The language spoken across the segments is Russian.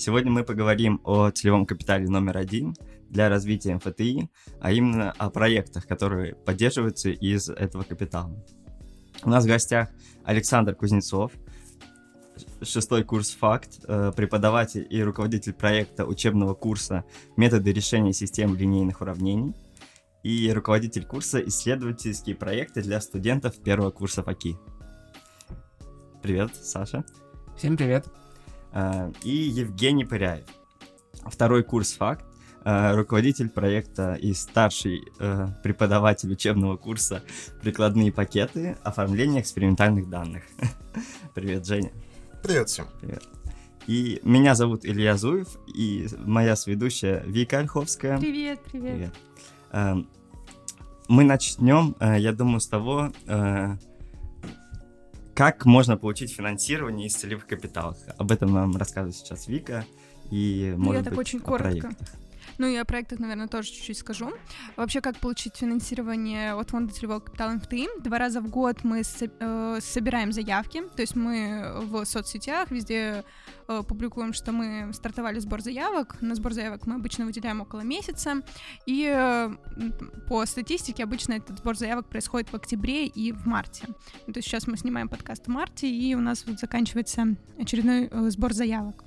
Сегодня мы поговорим о целевом капитале номер один для развития МФТИ, а именно о проектах, которые поддерживаются из этого капитала. У нас в гостях Александр Кузнецов, шестой курс «Факт», э, преподаватель и руководитель проекта учебного курса «Методы решения систем линейных уравнений» и руководитель курса «Исследовательские проекты для студентов первого курса ФАКИ». Привет, Саша. Всем привет. Э, и Евгений Пыряев, второй курс «Факт», э, руководитель проекта и старший преподаватель учебного курса «Прикладные пакеты. Оформление экспериментальных данных». Привет, Женя. Привет всем. Привет. И меня зовут Илья Зуев, и моя сведущая Вика Ольховская. Привет, привет. привет. Эм, мы начнем, э, я думаю, с того, э, как можно получить финансирование из целевых капиталов. Об этом нам рассказывает сейчас Вика. И, ну, может я так быть, очень коротко. Проектах. Ну и о проектах, наверное, тоже чуть-чуть скажу. Вообще, как получить финансирование от фонда целевого капитала МФТИ? Два раза в год мы э, собираем заявки, то есть мы в соцсетях везде э, публикуем, что мы стартовали сбор заявок. На сбор заявок мы обычно выделяем около месяца, и э, по статистике обычно этот сбор заявок происходит в октябре и в марте. То есть сейчас мы снимаем подкаст в марте, и у нас вот заканчивается очередной сбор заявок.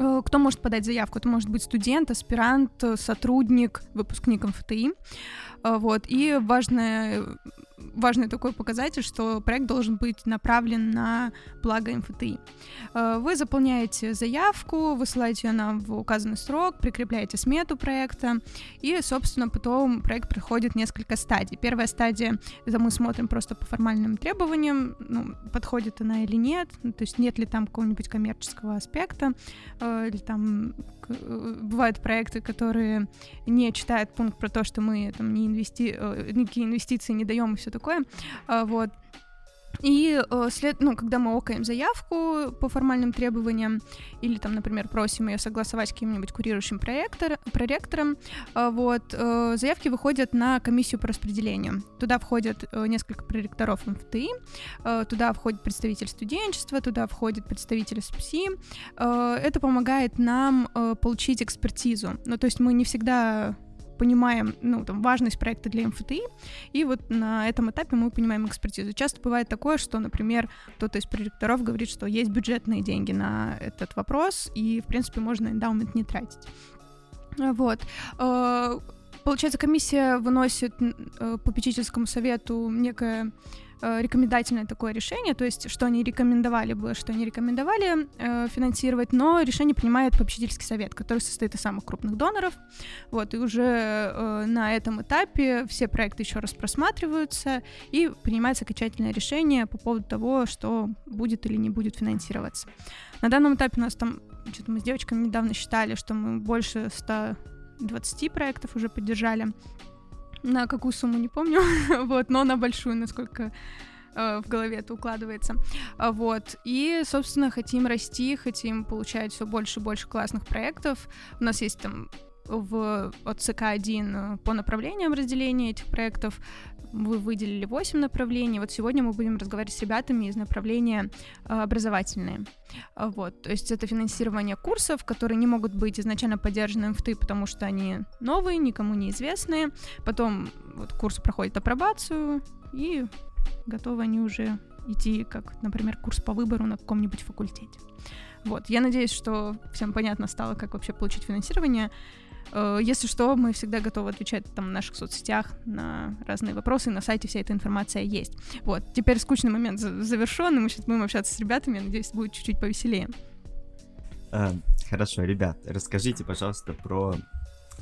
Э, кто может подать заявку? Это может быть студент, аспирант, сотрудник, выпускник МФТИ. Э, вот. И важное важный такой показатель, что проект должен быть направлен на благо МФТИ. Э, вы заполняете заявку, высылаете ее нам в указанный срок, прикрепляете смету проекта, и, собственно, потом проект проходит несколько стадий. Первая стадия — это мы смотрим просто по формальным требованиям, ну, подходит она или нет, ну, то есть нет ли там какого-нибудь коммерческого аспекта, э, или там э, бывают проекты, которые не читают пункт про то, что мы там не инвести... никакие инвестиции не даем и все такое. А, вот. И э, след, ну, когда мы окаем заявку по формальным требованиям, или там, например, просим ее согласовать с каким-нибудь курирующим проектор, проректором, э, вот, э, заявки выходят на комиссию по распределению. Туда входят э, несколько проректоров МФТИ, туда входит представитель студенчества, туда входит представитель СПСИ. Это помогает нам получить экспертизу. Ну, то есть мы не всегда понимаем, ну, там, важность проекта для МФТИ, и вот на этом этапе мы понимаем экспертизу. Часто бывает такое, что, например, кто-то из проректоров говорит, что есть бюджетные деньги на этот вопрос, и, в принципе, можно эндаумент не тратить. Вот. Э, получается, комиссия выносит э, попечительскому совету некое рекомендательное такое решение, то есть что они рекомендовали бы, что они рекомендовали э, финансировать, но решение принимает попечительский совет, который состоит из самых крупных доноров, вот, и уже э, на этом этапе все проекты еще раз просматриваются, и принимается окончательное решение по поводу того, что будет или не будет финансироваться. На данном этапе у нас там, что-то мы с девочками недавно считали, что мы больше 120 проектов уже поддержали, на какую сумму не помню, вот, но на большую, насколько э, в голове это укладывается. А, вот. И, собственно, хотим расти, хотим получать все больше и больше классных проектов. У нас есть там в, от ЦК-1 по направлениям разделения этих проектов вы выделили 8 направлений. Вот сегодня мы будем разговаривать с ребятами из направления э, образовательные. А, вот, то есть это финансирование курсов, которые не могут быть изначально поддержаны МФТИ, потому что они новые, никому неизвестные. Потом вот курс проходит апробацию, и готовы они уже идти, как, например, курс по выбору на каком-нибудь факультете. Вот, я надеюсь, что всем понятно стало, как вообще получить финансирование. Э, если что, мы всегда готовы отвечать там в наших соцсетях на разные вопросы, на сайте вся эта информация есть. Вот, теперь скучный момент завершен, и мы сейчас будем общаться с ребятами, я надеюсь, будет чуть-чуть повеселее. А, хорошо, ребят, расскажите, пожалуйста, про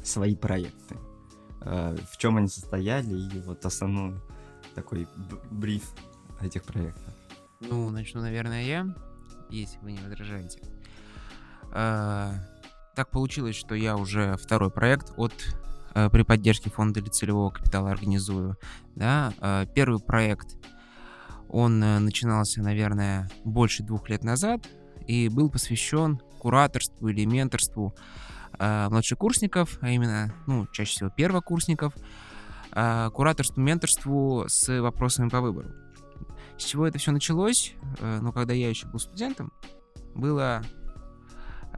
свои проекты. А, в чем они состояли и вот основной такой бриф этих проектов. Ну, начну, наверное, я, если вы не возражаете. А, так получилось, что я уже второй проект от э, при поддержке фонда целевого капитала организую. Да? Э, первый проект, он э, начинался, наверное, больше двух лет назад и был посвящен кураторству или менторству младшекурсников, а именно, ну, чаще всего первокурсников, кураторству, менторству с вопросами по выбору. С чего это все началось? Ну, когда я еще был студентом, было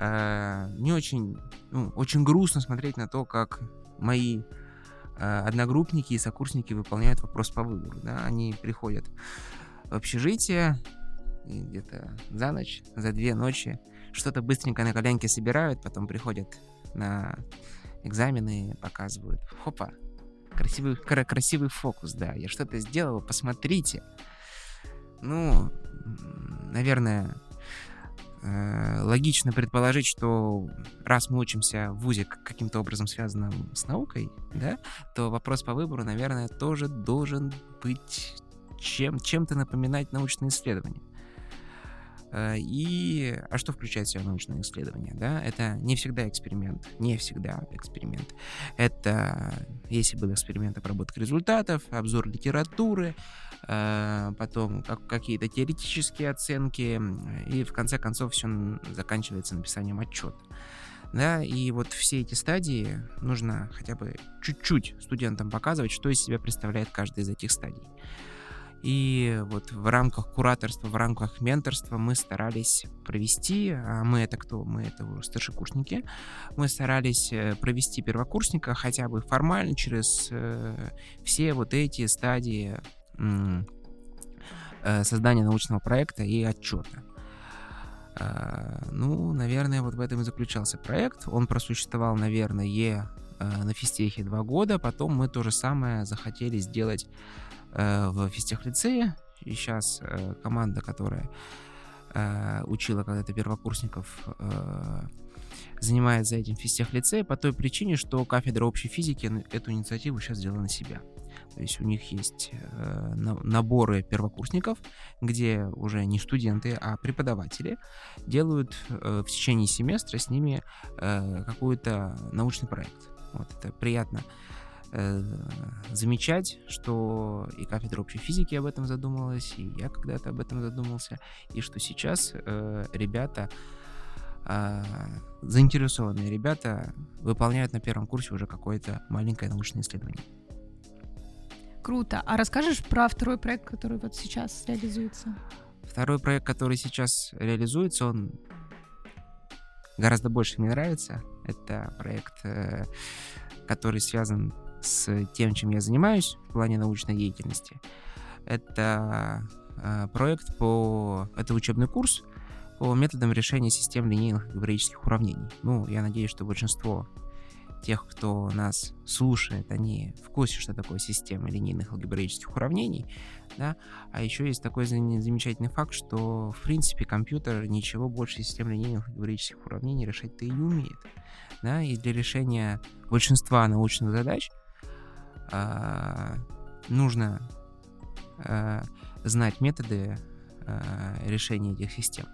э, не очень, ну, очень грустно смотреть на то, как мои э, одногруппники и сокурсники выполняют вопрос по выбору. Да? Они приходят в общежитие где-то за ночь, за две ночи что-то быстренько на коленке собирают, потом приходят на экзамены, показывают. Хопа, красивый, красивый фокус, да, я что-то сделал, посмотрите. Ну, наверное, логично предположить, что раз мы учимся в ВУЗе каким-то образом связанным с наукой, да, то вопрос по выбору, наверное, тоже должен быть чем, чем-то напоминать научные исследования. Э, и, а что включает в себя научное исследование? Да? Это не всегда эксперимент, не всегда эксперимент. Это, если был эксперимент, обработка результатов, обзор литературы, э, потом какие-то теоретические оценки, и в конце концов все заканчивается написанием отчета. Да, и вот все эти стадии нужно хотя бы чуть-чуть студентам показывать, что из себя представляет каждая из этих стадий. И вот в рамках кураторства, в рамках менторства мы старались провести, а мы это кто? Мы это старшекурсники, мы старались э, провести первокурсника хотя бы формально через э, все вот эти стадии э, создания научного проекта и отчета. Э, ну, наверное, вот в этом и заключался проект. Он просуществовал, наверное, на физтехе два года. Потом мы то же самое захотели сделать в физтех-лицее. И сейчас э, команда, которая э, учила когда-то первокурсников, занимается этим в физтех-лицее по той причине, что кафедра общей физики эту инициативу сейчас взяла на себя. То есть у них есть э, наборы первокурсников, где уже не студенты, а преподаватели делают э, в течение семестра с ними э, какой-то научный проект. Вот это приятно э, замечать, что и кафедра общей физики об этом задумалась, и я когда-то об этом задумался, и что сейчас э, ребята, э, заинтересованные ребята, выполняют на первом курсе уже какое-то маленькое научное исследование. Круто. А расскажешь про второй проект, который вот сейчас реализуется? Второй проект, который сейчас реализуется, он гораздо больше мне нравится. Это проект, э, который связан с тем, чем я занимаюсь в плане научной деятельности. Это э, проект по... Это учебный курс по методам решения систем линейных алгебраических уравнений. Ну, я надеюсь, что большинство тех, кто нас слушает, они в курсе, что такое система линейных алгебраических уравнений, да, а еще есть такой замечательный факт, что, в принципе, компьютер ничего больше систем линейных алгебраических уравнений решать-то и не умеет, да, и для решения большинства научных задач а, нужно а, знать методы а, решения этих систем.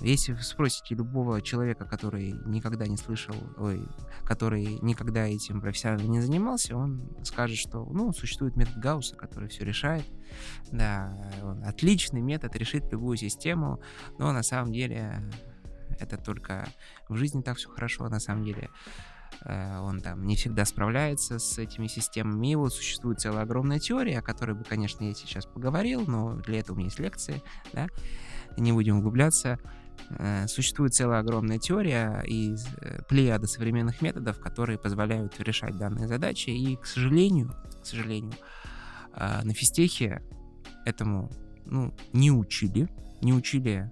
Если вы спросите любого человека, который никогда не слышал, ой, который никогда этим профессионально не занимался, он скажет, что, ну, существует метод Гаусса, который все решает. Да, он отличный метод решить любую систему, но на самом деле это только в жизни так все хорошо, на самом деле Э, он там не всегда справляется с этими системами. И вот существует целая огромная теория, о которой бы, конечно, я сейчас поговорил, но для этого у меня есть лекции, да, не будем углубляться. Э, существует целая огромная теория из э, плеяда современных методов, которые позволяют решать данные задачи, и, к сожалению, к сожалению, на физтехе этому ну, не учили, не учили,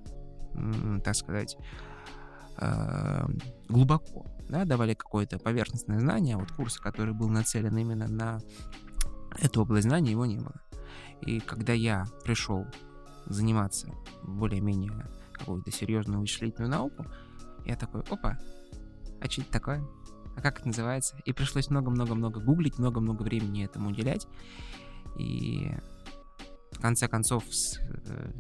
так сказать, глубоко да, давали какое-то поверхностное знание, а вот курс, который был нацелен именно на эту область знаний, его не было. И когда я пришел заниматься более-менее какую-то серьезную вычислительную науку, я такой, опа, а что это такое? А как это называется? И пришлось много-много-много гуглить, много-много времени этому уделять. И в конце концов, с, э,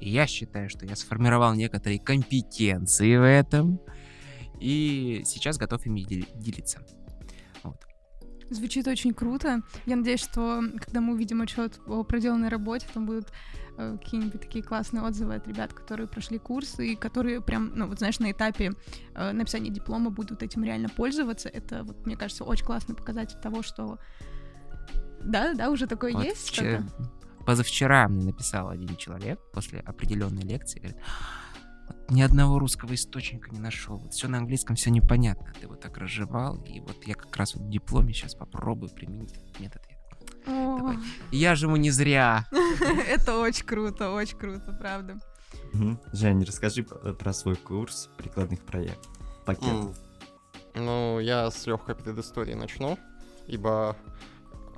я считаю, что я сформировал некоторые компетенции в этом и сейчас готов ими делиться. Вот. Звучит очень круто. Я надеюсь, что когда мы увидим отчет о проделанной работе, там будут э, какие-нибудь такие классные отзывы от ребят, которые прошли курсы и которые прям, ну вот знаешь, на этапе э, написания диплома будут этим реально пользоваться. Это, вот, мне кажется, очень классный показатель того, что да, да, уже такое вот есть. Вчера, позавчера мне написал один человек после определенной лекции, говорит, ни одного русского источника не нашел. Вот все на английском, все непонятно. Ты вот так разжевал, и вот я как раз вот в дипломе сейчас попробую применить этот метод. Давай. Я живу не зря. Это очень круто, очень круто, правда. Жень, расскажи п- про свой курс прикладных проектов. Пакет. Ну, я с легкой предыстории начну, ибо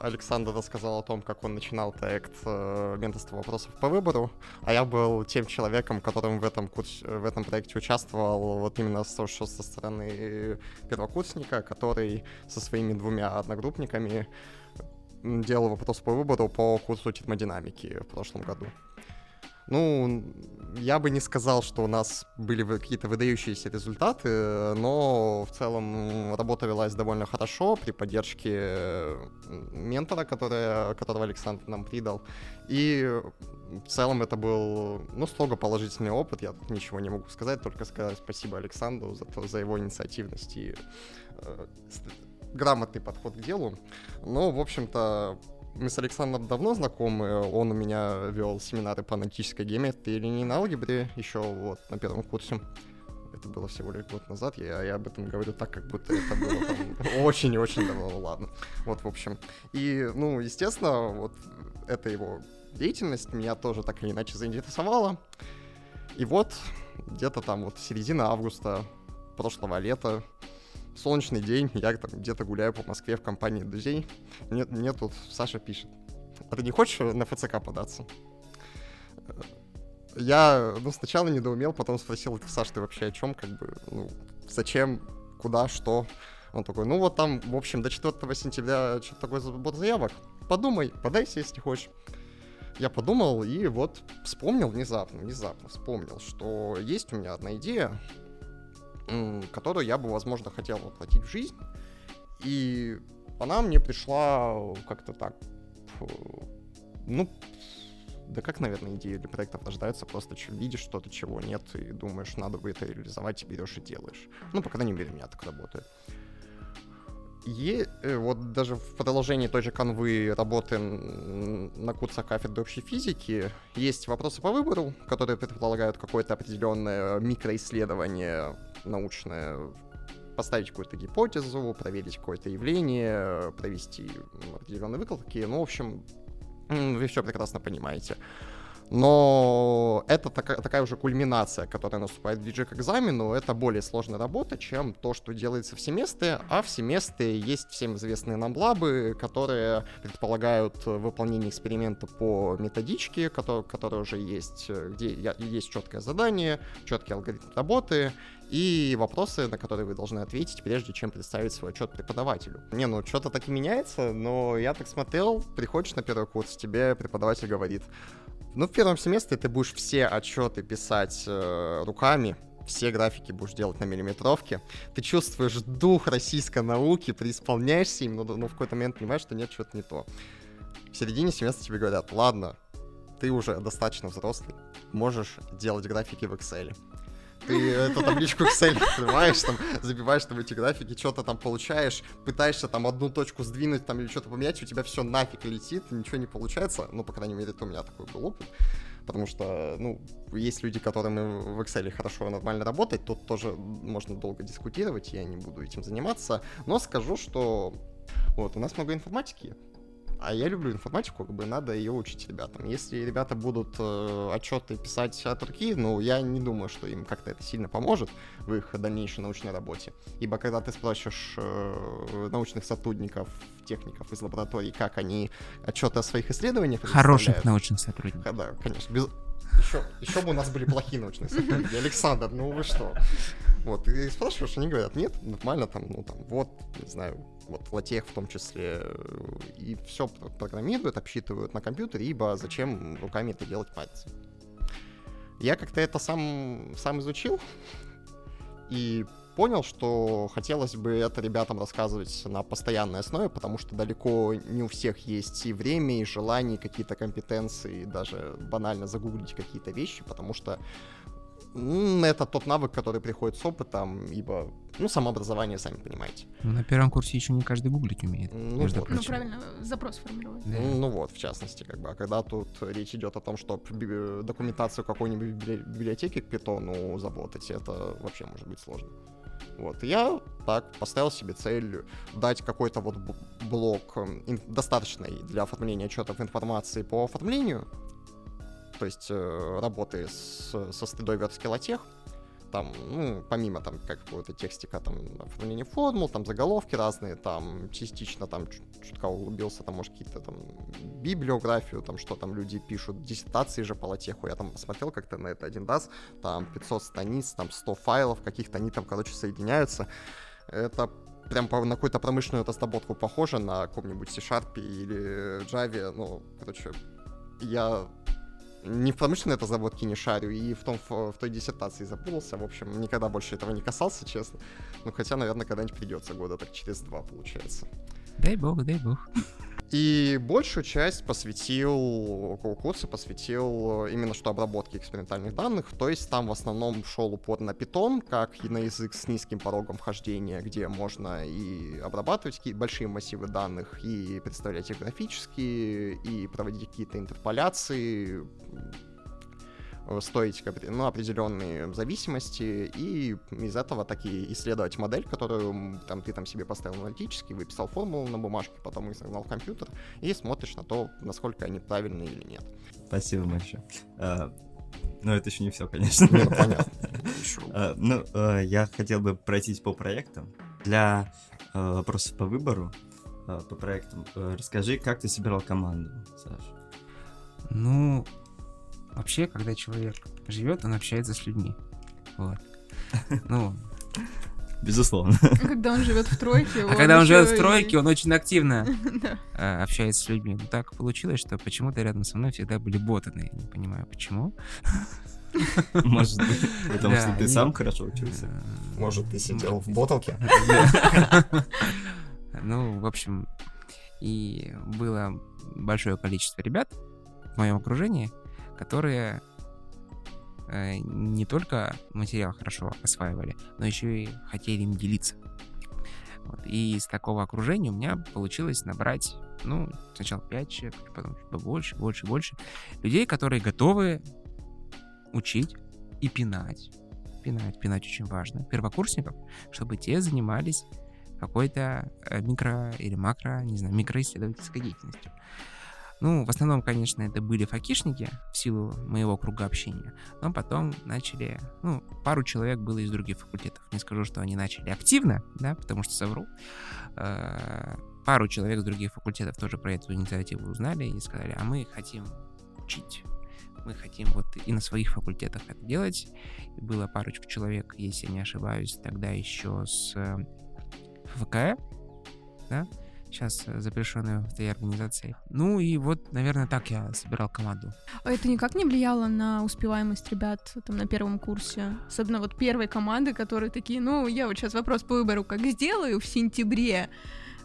Александр рассказал о том, как он начинал проект э, вопросов по выбору, а я был тем человеком, которым в этом, курсе, в этом проекте участвовал вот именно со, со стороны первокурсника, который со своими двумя одногруппниками делал вопрос по выбору по курсу термодинамики в прошлом году. Ну, я бы не сказал, что у нас были какие-то выдающиеся результаты, но в целом работа велась довольно хорошо при поддержке э, ментора, которая, которого Александр нам придал. И в целом это был, ну, строго положительный опыт. Я тут ничего не могу сказать, только сказать спасибо Александру за, то, за его инициативность и э, грамотный подход к делу. Ну, в общем-то, мы с Александром давно знакомы. Он у меня вел семинары по аналитической геометрии линейной алгебре еще вот на первом курсе. Это было всего лишь год назад. Я, я об этом говорю так, как будто это было очень и очень давно. Ну ладно. Вот, в общем. И, ну, естественно, вот эта его деятельность меня тоже так или иначе заинтересовала. И вот где-то там вот середина августа прошлого лета солнечный день, я там где-то гуляю по Москве в компании друзей. Мне, мне тут Саша пишет. А ты не хочешь на ФЦК податься? Я, ну, сначала недоумел, потом спросил, Саш, ты вообще о чем, как бы, ну, зачем, куда, что? Он такой, ну, вот там, в общем, до 4 сентября что-то такое забор заявок. Подумай, подайся, если хочешь. Я подумал и вот вспомнил внезапно, внезапно вспомнил, что есть у меня одна идея, которую я бы, возможно, хотел воплотить в жизнь. И она мне пришла как-то так, ну, да как, наверное, идеи для проектов рождаются, просто видишь что-то, чего нет, и думаешь, надо бы это реализовать, и берешь и делаешь. Ну, по крайней мере, у меня так работает. Е- э, вот даже в продолжении той же канвы работы на курсах кафедры общей физики есть вопросы по выбору, которые предполагают какое-то определенное микроисследование научное, поставить какую-то гипотезу, проверить какое-то явление, провести определенные выкладки. Ну, в общем, вы все прекрасно понимаете. Но это така- такая уже кульминация, которая наступает ближе к экзамену. Это более сложная работа, чем то, что делается в семестре. А в семестре есть всем известные нам лабы, которые предполагают э, выполнение эксперимента по методичке, который, которая уже есть, э, где есть четкое задание, четкий алгоритм работы и вопросы, на которые вы должны ответить, прежде чем представить свой отчет преподавателю. Не, ну что-то так и меняется, но я так смотрел, приходишь на первый курс, тебе преподаватель говорит, ну, в первом семестре ты будешь все отчеты писать э, руками, все графики будешь делать на миллиметровке. Ты чувствуешь дух российской науки, преисполняешься им, но, но в какой-то момент понимаешь, что нет, что-то не то. В середине семестра тебе говорят, ладно, ты уже достаточно взрослый, можешь делать графики в Excel. Ты эту табличку Excel открываешь, там, забиваешь там эти графики, что-то там получаешь, пытаешься там одну точку сдвинуть там или что-то поменять, у тебя все нафиг летит, ничего не получается. Ну, по крайней мере, это у меня такой был опыт. Потому что, ну, есть люди, которым в Excel хорошо нормально работать, тут тоже можно долго дискутировать, я не буду этим заниматься. Но скажу, что вот, у нас много информатики, а я люблю информатику, как бы надо ее учить ребятам. Если ребята будут э, отчеты писать от руки, ну, я не думаю, что им как-то это сильно поможет в их дальнейшей научной работе. Ибо когда ты спрашиваешь э, научных сотрудников, техников из лабораторий, как они отчеты о своих исследованиях Хороших научных сотрудников. Да, конечно. Без... Еще, еще бы у нас были плохие научные сотрудники. Александр, ну вы что? Вот, и спрашиваешь, они говорят, нет, нормально, там, ну там, вот, не знаю, вот латех в том числе, э, и все программируют, обсчитывают на компьютере, ибо зачем руками это делать пальцем? Я как-то это сам, сам изучил, и понял, что хотелось бы это ребятам рассказывать на постоянной основе, потому что далеко не у всех есть и время, и желание, и какие-то компетенции, и даже банально загуглить какие-то вещи, потому что это тот навык, который приходит с опытом, ибо, ну, самообразование, сами понимаете. Ну, На первом курсе еще не каждый гуглить умеет. Ну между вот. Ну, правильно, запрос формировать. Да. Ну вот, в частности, как бы. А когда тут речь идет о том, чтобы документацию какой-нибудь библи- библиотеки к питону заботать, это вообще может быть сложно. Вот, я так поставил себе цель дать какой-то вот блок эм, достаточный для оформления отчетов информации по оформлению, то есть э, работы с, со стыдой вертскиллотех, там, ну, помимо там какого-то текстика, там, оформление формул, там, заголовки разные, там, частично там чуть- чутка углубился, там, может, какие-то там библиографию, там, что там люди пишут, диссертации же по латеху, я там посмотрел как-то на это один раз, там, 500 страниц, там, 100 файлов каких-то, они там, короче, соединяются, это прям по- на какую-то промышленную разработку похоже на каком-нибудь C-Sharp или Java, ну, короче, я ни в промышленной разработке не шарю, и в, том, в той диссертации запутался. В общем, никогда больше этого не касался, честно. Ну, хотя, наверное, когда-нибудь придется, года так через два, получается. Дай бог, дай бог. И большую часть посвятил, курса посвятил именно что обработке экспериментальных данных, то есть там в основном шел упор на Python, как и на язык с низким порогом вхождения, где можно и обрабатывать какие- большие массивы данных, и представлять их графически, и проводить какие-то интерполяции, э, бы, ну, определенные зависимости, и из этого так и исследовать модель, которую там, ты там себе поставил аналитически, выписал формулу на бумажке, потом их загнал в компьютер, и смотришь на то, насколько они правильные или нет. Спасибо большое. А, Но это еще не все, конечно. Ну, понятно. А, Ну, э, я хотел бы пройтись по проектам. Для э, вопросов по выбору, по проектам, э, расскажи, как ты собирал команду, Саша? Ну, вообще, когда человек живет, он общается с людьми. Вот. Ну, Безусловно. Когда он живет в тройке. а когда он живет в тройке, он очень активно э, общается с людьми. Ну, так получилось, что почему-то рядом со мной всегда были ботаны. Я не понимаю, почему. Может быть, потому что ты сам хорошо учился. Э, Может, ты сидел в боталке? Ну, в общем, и было большое количество ребят в моем окружении, которые э, не только материал хорошо осваивали, но еще и хотели им делиться. Вот. И из такого окружения у меня получилось набрать, ну, сначала 5 человек, потом чуть побольше, больше, больше. Людей, которые готовы учить и пинать. Пинать, пинать очень важно. Первокурсников, чтобы те занимались какой-то э, микро или макро, не знаю, микроисследовательской деятельностью. Ну, в основном, конечно, это были факишники в силу моего круга общения, но потом начали, ну, пару человек было из других факультетов. Не скажу, что они начали активно, да, потому что совру. Э, Пару человек с других факультетов тоже про эту инициативу узнали и сказали, а мы хотим учить. Мы хотим вот и на своих факультетах это делать. И было парочку человек, если я не ошибаюсь, тогда еще с э, ФК, да, сейчас э, запрещенной в этой организации. Ну и вот, наверное, так я собирал команду. А это никак не влияло на успеваемость ребят там на первом курсе? Особенно вот первой команды, которые такие, ну, я вот сейчас вопрос по выбору как сделаю в сентябре,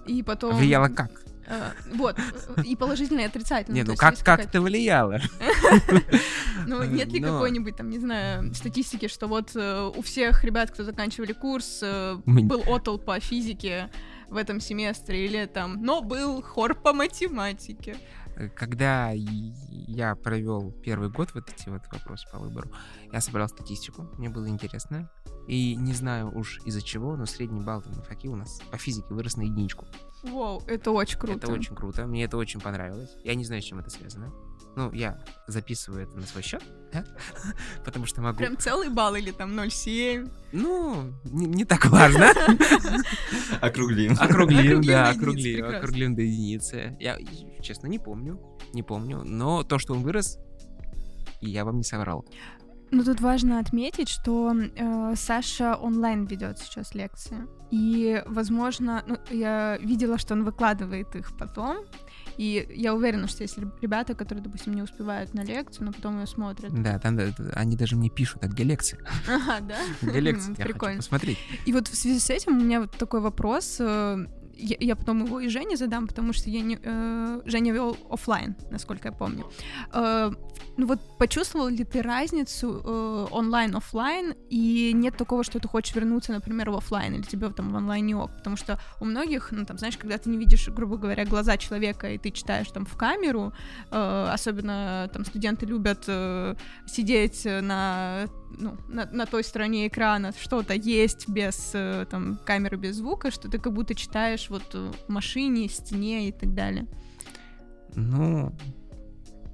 и потом... Влияло как? Э, вот, и положительно, и отрицательно. Не, То ну как, как это влияло? Ну, нет ли какой-нибудь, там, не знаю, статистики, что вот э, у всех ребят, кто заканчивали курс, э, был отл по физике в этом семестре, или там, но был хор по математике. Когда я провел первый год вот эти вот вопросы по выбору, я собрал статистику, мне было интересно. И не знаю уж из-за чего, но средний балл на факе у нас по физике вырос на единичку. Вау, это очень круто. Это очень круто, мне это очень понравилось. Я не знаю, с чем это связано. Ну, я записываю это на свой счет, да? потому что могу... Прям целый балл или там 0,7. Ну, не, не так важно. Округлим. Округлим, да, округлим, округлим до единицы. Я, честно, не помню, не помню, но то, что он вырос, я вам не соврал. Ну, тут важно отметить, что э, Саша онлайн ведет сейчас лекции. И, возможно, ну, я видела, что он выкладывает их потом. И я уверена, что если ребята, которые, допустим, не успевают на лекцию, но потом ее смотрят. Да, там они даже мне пишут, а где лекция? Ага, да? Где лекция? Прикольно. посмотреть. И вот в связи с этим у меня вот такой вопрос. Э, я, я потом его и Жене задам, потому что я не, э, Женя вел офлайн, насколько я помню. Э, ну вот почувствовал ли ты разницу э, онлайн-офлайн, и нет такого, что ты хочешь вернуться, например, в офлайн, или тебе там в онлайне ок, потому что у многих, ну там, знаешь, когда ты не видишь, грубо говоря, глаза человека, и ты читаешь там в камеру, э, особенно там студенты любят э, сидеть на ну, на, на той стороне экрана что-то есть без э, там камеры, без звука, что ты как будто читаешь вот в машине, стене и так далее. Ну,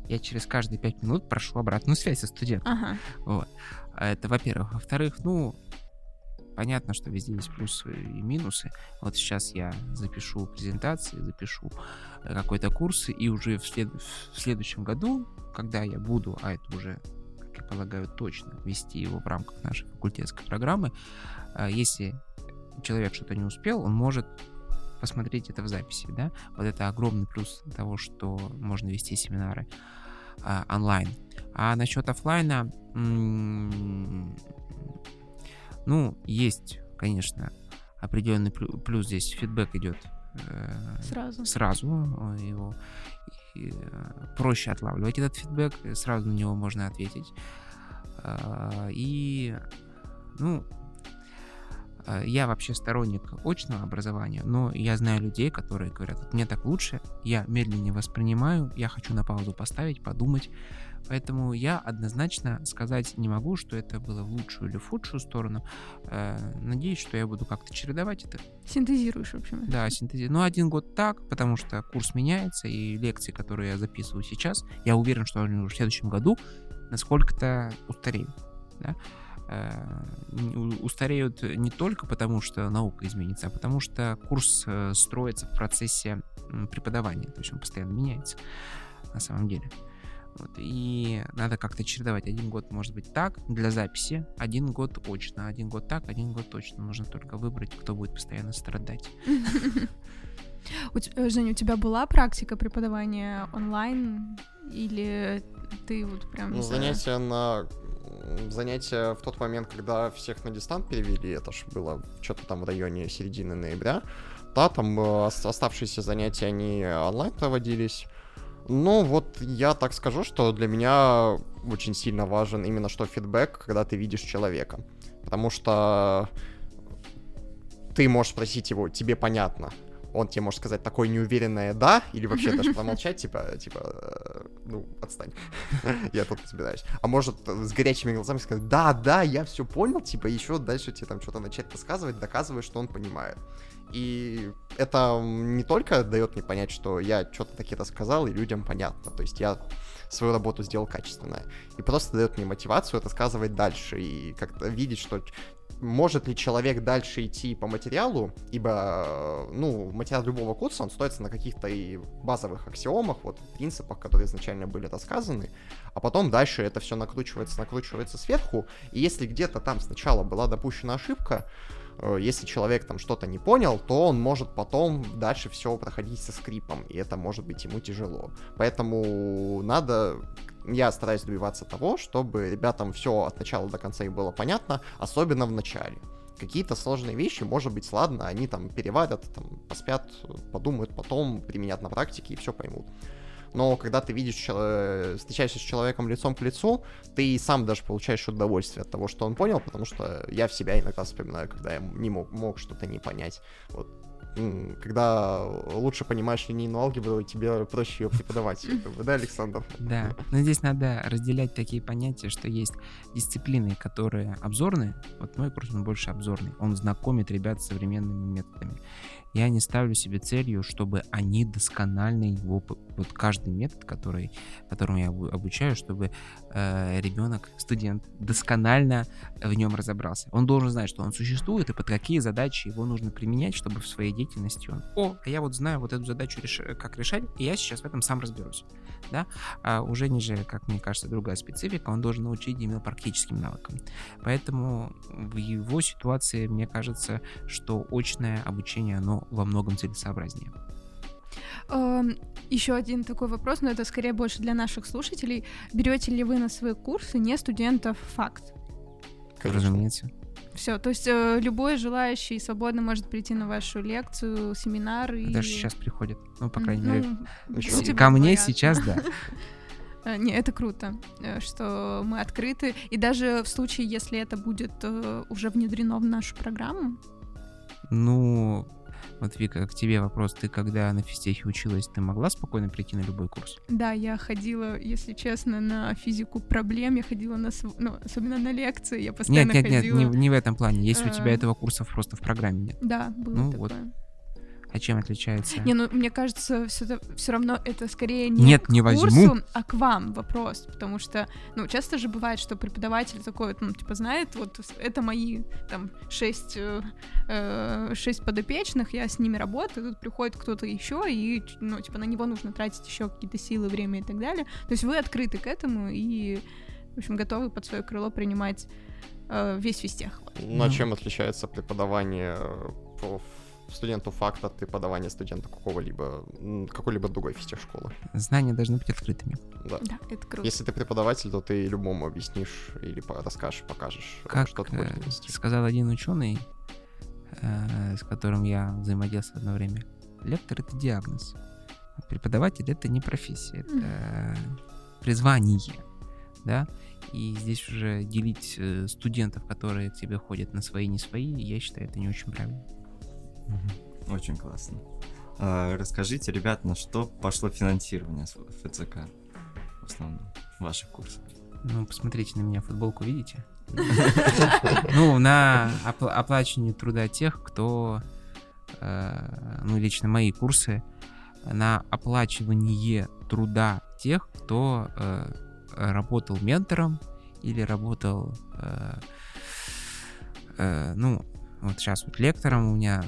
я через каждые пять минут прошу обратную связь со студентом. Ага. Вот. Это, во-первых. Во-вторых, ну, понятно, что везде есть плюсы и минусы. Вот сейчас я запишу презентации, запишу э, какой-то курс, и уже в, след... в следующем году, когда я буду, а это уже, полагаю, точно вести его в рамках нашей факультетской программы, э, если человек что-то не успел, он может посмотреть это в записи, да, вот это огромный плюс того, что можно вести семинары а, онлайн. А насчет офлайна, м- ну, есть, конечно, определенный плю- плюс здесь, фидбэк идет э, Сразу. сразу его проще отлавливать этот фидбэк, э, сразу на него можно ответить. А, И, ну, э, я вообще сторонник очного образования, но я знаю людей, которые говорят, вот мне так лучше, я медленнее воспринимаю, я хочу на паузу поставить, подумать. Поэтому я однозначно сказать не могу, что это было в лучшую или в худшую сторону. Э, Надеюсь, что я буду как-то чередовать это. Синтезируешь, в общем. Да, синтези. Ну, один год так, потому что курс меняется, и лекции, которые я записываю сейчас, я уверен, что они уже в следующем году насколько-то устареют. Да? Э, Устареют не только потому, что наука изменится, а потому что курс э, строится в процессе преподавания, то есть он постоянно меняется на самом деле. Вот, и надо как-то чередовать. Один год может быть так, для записи, один год очно, один год так, один год точно. Нужно только выбрать, кто будет постоянно страдать. Э, Женя, у тебя была практика преподавания онлайн? Или ты вот прям... Ну, за- занятия на занятия в тот момент, когда всех на дистант перевели, это ж было что-то там в районе середины ноября. Да, там э, ос- оставшиеся занятия, они онлайн проводились. Ну, вот я так скажу, что для меня очень сильно важен именно что фидбэк, когда ты видишь человека. Потому что ты можешь спросить его, тебе понятно. Он тебе может сказать такое неуверенное «да», или вообще даже промолчать, типа, типа, э, ну, отстань, я тут разбираюсь. А может с горячими глазами сказать «да, да, я все понял», типа, еще дальше тебе там что-то начать рассказывать, доказывая, что он понимает. И это не только дает мне понять, что я что-то таки рассказал, и людям понятно. То есть я свою работу сделал качественно. И просто дает мне мотивацию рассказывать дальше. И как-то видеть, что может ли человек дальше идти по материалу, ибо, э, ну, материал любого курса, он строится на каких-то и базовых аксиомах, вот, принципах, которые изначально были рассказаны, а потом дальше это все накручивается, накручивается сверху, и если где-то там сначала была допущена ошибка, э, если человек там что-то не понял, то он может потом дальше все проходить со скрипом, и это может быть ему тяжело. Поэтому надо я стараюсь добиваться того, чтобы ребятам все от начала до конца и было понятно, особенно в начале. Какие-то сложные вещи, может быть, ладно, они там переварят, там, поспят, подумают потом, применят на практике и все поймут. Но когда ты видишь, э, встречаешься с человеком лицом к лицу, ты и сам даже получаешь удовольствие от того, что он понял, потому что я в себя иногда вспоминаю, когда я не мог, мог что-то не понять. Вот. Когда лучше понимаешь линейную алгебру, тебе проще ее преподавать. Да, Александр? Да, но здесь надо разделять такие понятия, что есть дисциплины, которые обзорные. Вот мой курс, он больше обзорный. Он знакомит ребят с современными методами. Я не ставлю себе целью, чтобы они досконально его, вот каждый метод, который, которому я обу- обучаю, чтобы э, ребенок, студент, досконально в нем разобрался. Он должен знать, что он существует и под какие задачи его нужно применять, чтобы в своей деятельности он, о, я вот знаю вот эту задачу, реш- как решать, и я сейчас в этом сам разберусь. Да? А у Жени же, как мне кажется, другая специфика, он должен научить именно практическим навыкам. Поэтому в его ситуации, мне кажется, что очное обучение, оно во многом целесообразнее. Еще Эм, один такой вопрос, но это скорее больше для наших слушателей. Берете ли вы на свои курсы не студентов факт? Конечно. Разумеется. Все, то есть э, любой желающий свободно может прийти на вашу лекцию, семинар и... Даже сейчас приходят. Ну, по крайней ну, мере, ко мне сейчас, да. Э, Не, это круто, э, что мы открыты. И даже в случае, если это будет уже внедрено в нашу программу, Ну, вот, Вика, к тебе вопрос. Ты когда на физтехе училась, ты могла спокойно прийти на любой курс? да, я ходила, если честно, на физику проблем, я ходила на, ну, особенно на лекции, я Нет, постоянно нет, нет, ходила. не, не в этом плане. Если у тебя А. этого курса просто в программе нет. Да, было Ну, такое. вот. А чем отличается? Не, ну мне кажется, все, все равно это скорее не Нет, к не возьму. курсу, а к вам вопрос. Потому что, ну, часто же бывает, что преподаватель такой, вот, ну, типа, знает, вот это мои там шесть, э, э, шесть подопечных, я с ними работаю, тут приходит кто-то еще, и, ну, типа, на него нужно тратить еще какие-то силы, время и так далее. То есть вы открыты к этому и, в общем, готовы под свое крыло принимать э, весь физтех. Вот. Ну, а Ну. чем отличается преподавание э, по студенту факта от преподавания студента какого-либо, какой-либо другой физтех-школы? Знания должны быть открытыми. Да. Да, это круто. Если ты преподаватель, то ты любому объяснишь или расскажешь, покажешь, Как что ты будешь э, нести. сказал один ученый, э, с которым я взаимодействовал одно время, лектор — это диагноз. а Преподаватель — это не профессия, это призвание, да? И здесь уже делить студентов, которые к тебе ходят на свои, не свои, я считаю, это не очень правильно. Очень классно. А, Расскажите, ребят, на что пошло финансирование ФЦК в основном ваших курсов? Ну, посмотрите на меня, футболку видите? Ну, на опла- оплачивание труда тех, кто, э, ну, лично мои курсы, на оплачивание труда тех, кто э, работал ментором или работал, э, ну, вот сейчас вот лектором у меня,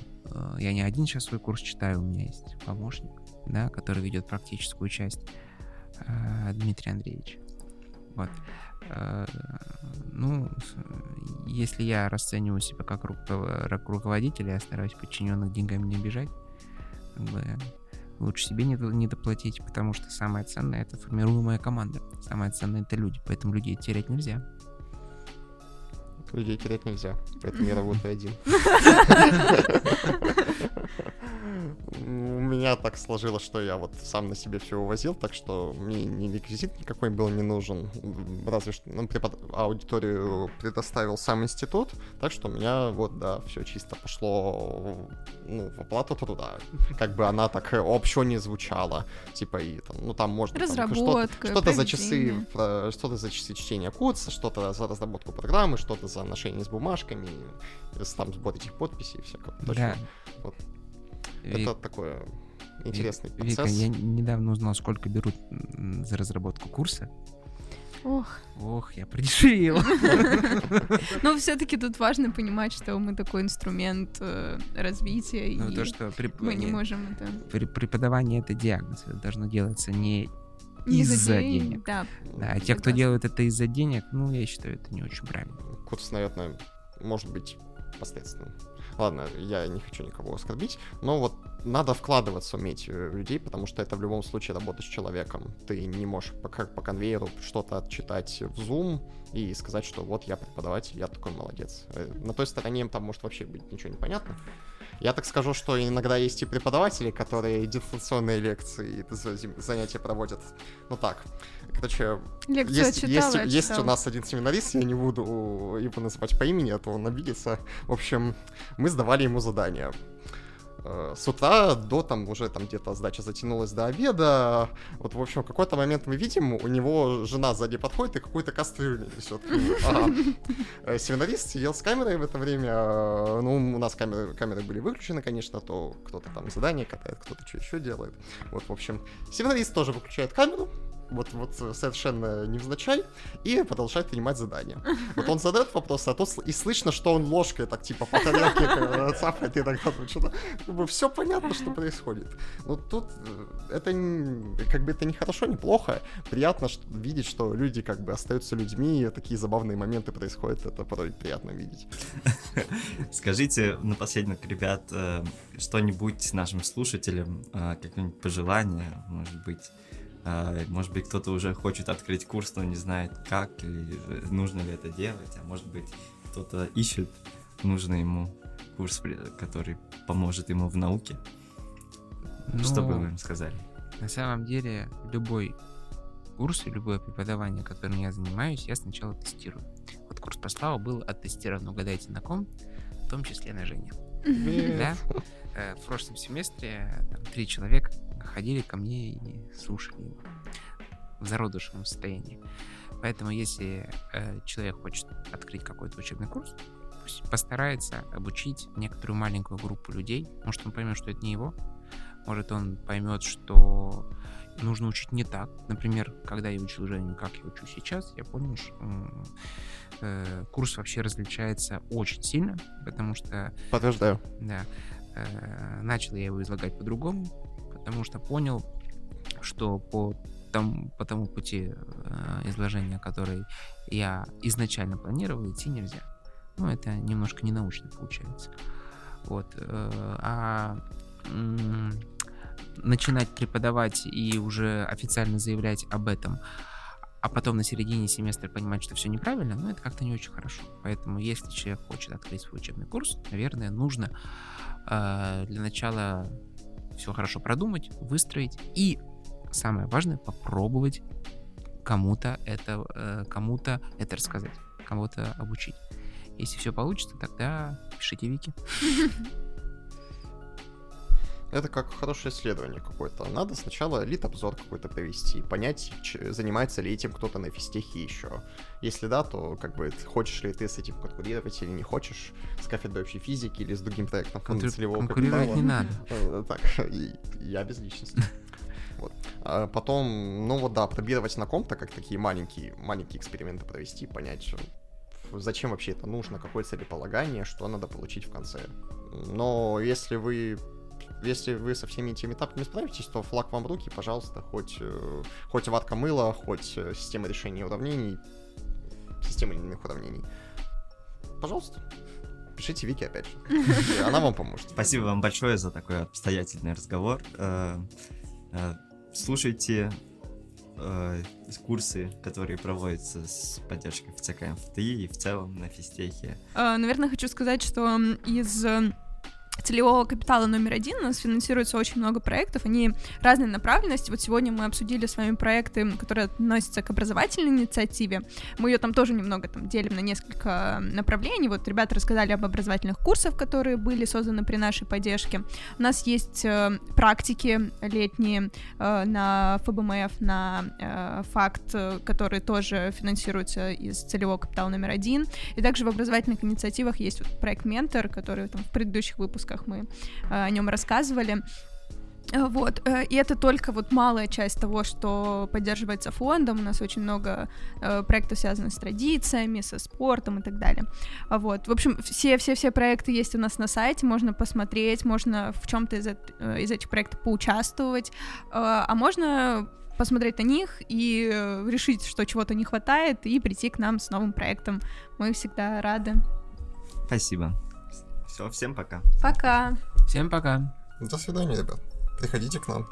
я не один сейчас свой курс читаю, у меня есть помощник, да, который ведет практическую часть, э, Дмитрий Андреевич. Вот. Э, Ну, если я расцениваю себя как руков- ру- руководитель, я стараюсь подчиненных деньгами не обижать. Лучше себе не доплатить, потому что самое ценное это формируемая команда. Самое ценное это люди, поэтому людей терять нельзя. Людей терять нельзя, поэтому я работаю один. У меня так сложилось, что я вот сам на себе все увозил, так что мне ни реквизит никакой был не нужен. Разве что ну, препод- аудиторию предоставил сам институт, так что у меня вот, да, все чисто пошло ну, в оплату труда. Как бы она так общо не звучала. Типа, и там, ну там можно там что-то что-то за часы, про- что-то за часы чтения курса, что-то за разработку программы, что-то за ношение с бумажками, с- там сбор этих подписей и всякого. Да. Вот. Ви- Это такое Ви- интересный Вика, процесс. я недавно узнал, сколько берут за разработку курса. Ох. Ох, я продешевил. Но все-таки тут важно понимать, что мы такой инструмент э, развития, Ну, и то, что мы не можем это при- преподавание это диагноз, это должно делаться не за из-за денег. Да, а те, кто делают это из-за денег, ну, я считаю, это не очень правильно. Курс, наверное, может быть посредственным. Ладно, я не хочу никого оскорбить, но вот надо вкладываться уметь э, в людей, потому что это в любом случае работа с человеком. Ты не можешь по, как по конвейеру что-то отчитать в Zoom и сказать, что вот я преподаватель, я такой молодец. Э, На той стороне там может вообще быть ничего не понятно. Я так скажу, что иногда есть и преподаватели, которые дистанционные лекции, и за- занятия проводят. Ну так, короче, лекцию есть, отчитала, есть, есть у нас один семинарист, я не буду его называть по имени, а то он обидится. В общем, мы сдавали ему задание. Э, С утра до там уже там где-то сдача затянулась до обеда. Вот, в общем, в какой-то момент мы видим, у него жена сзади подходит и какую-то кастрюлю несет. Ага. Э, Семинарист сидел с камерой в это время. э, Ну, у нас камеры, камеры были выключены, конечно, то кто-то там задание катает, кто-то что еще делает. Вот, в общем, семинарист тоже выключает камеру, вот, вот совершенно невзначай, и продолжает принимать задания. Вот он задает вопрос, а сл- и слышно, что он ложкой так типа по тарелке бы, цапает иногда там что-то. Как бы все понятно, что происходит. Но тут э, это как бы это не хорошо, не плохо. Приятно что- видеть, что люди как бы остаются людьми, и такие забавные моменты происходят, это порой приятно видеть. Скажите напоследок, ребят, э, что-нибудь нашим слушателям, э, какое-нибудь пожелание, может быть, э, может быть, кто-то уже хочет открыть курс, но не знает как, или э, нужно ли это делать, а может быть, кто-то ищет нужный ему курс, который поможет ему в науке. Что бы Ну, вы им сказали? На самом деле, любой курс и любое преподавание, которым я занимаюсь, я сначала тестирую. Вот курс по славу был оттестирован, угадайте на ком, в том числе на Жене. Да? Э, В прошлом семестре там, три человека ходили ко мне и слушали его в зародышевом состоянии. Поэтому, если э, человек хочет открыть какой-то учебный курс, пусть постарается обучить некоторую маленькую группу людей. Может, он поймет, что это не его. Может, он поймет, что нужно учить не так. Например, когда я учил Женю, как я учу сейчас, я понял, что э, курс вообще различается очень сильно, потому что Подтверждаю. да. Э, Начал я его излагать по-другому, потому что понял, что по тому, по тому пути э, изложения, который я изначально планировал, идти нельзя. Ну, это немножко не научно получается. Вот. э, А начинать преподавать и уже официально заявлять об этом, а потом на середине семестра понимать, что все неправильно, ну, это как-то не очень хорошо. Поэтому, если человек хочет открыть свой учебный курс, наверное, нужно э, для начала все хорошо продумать, выстроить и самое важное попробовать кому-то это э, кому-то это рассказать, кого-то обучить. Если все получится, тогда пишите Вики. Это как хорошее исследование какое-то. Надо сначала лид-обзор какой-то провести, понять, ч- занимается ли этим кто-то на физтехе еще. Если да, то как бы хочешь ли ты с этим конкурировать или не хочешь, с кафедрой общей физики или с другим проектом Конкури- целевого Конкурировать капитала. не надо. Э, Так, и я без личности. Вот. А потом, ну вот да, пробировать на ком-то, как такие маленькие, маленькие эксперименты провести, понять, зачем вообще это нужно, какое целеполагание, что надо получить в конце. Но если вы если вы со всеми этими этапами справитесь, то флаг вам в руки, пожалуйста, хоть, э, хоть ватка мыла, хоть э, система решения уравнений, система линейных уравнений. Пожалуйста, пишите Вики опять же. Она вам поможет. Спасибо вам большое за такой обстоятельный разговор. Э, Слушайте курсы, которые проводятся с поддержкой ФЦК МФТИ и в целом на физтехе. Наверное, хочу сказать, что из целевого капитала номер один у нас финансируется очень много проектов, они разной направленности. Вот сегодня мы обсудили с вами проекты, которые относятся к образовательной инициативе. Мы ее там тоже немного там делим на несколько направлений. Вот ребята рассказали об образовательных курсах, которые были созданы при нашей поддержке. У нас есть э, практики летние э, на ФБМФ, на э, факт, э, которые тоже финансируются из целевого капитала номер один. И также в образовательных инициативах есть вот проект «Ментор», который там в предыдущих выпусках мы э, о нем рассказывали. Э, Вот, э, и это только вот малая часть того, что поддерживается фондом. У нас очень много проектов, связанных с традициями, со спортом и так далее. Вот, в общем, все-все-все проекты есть у нас на сайте, можно посмотреть, можно в чем-то из, из этих проектов поучаствовать, а можно посмотреть на них и решить, что чего-то не хватает, и прийти к нам с новым проектом. Мы всегда рады. Спасибо. Все, всем пока. Пока! Всем пока. До свидания, ребят. Приходите к нам.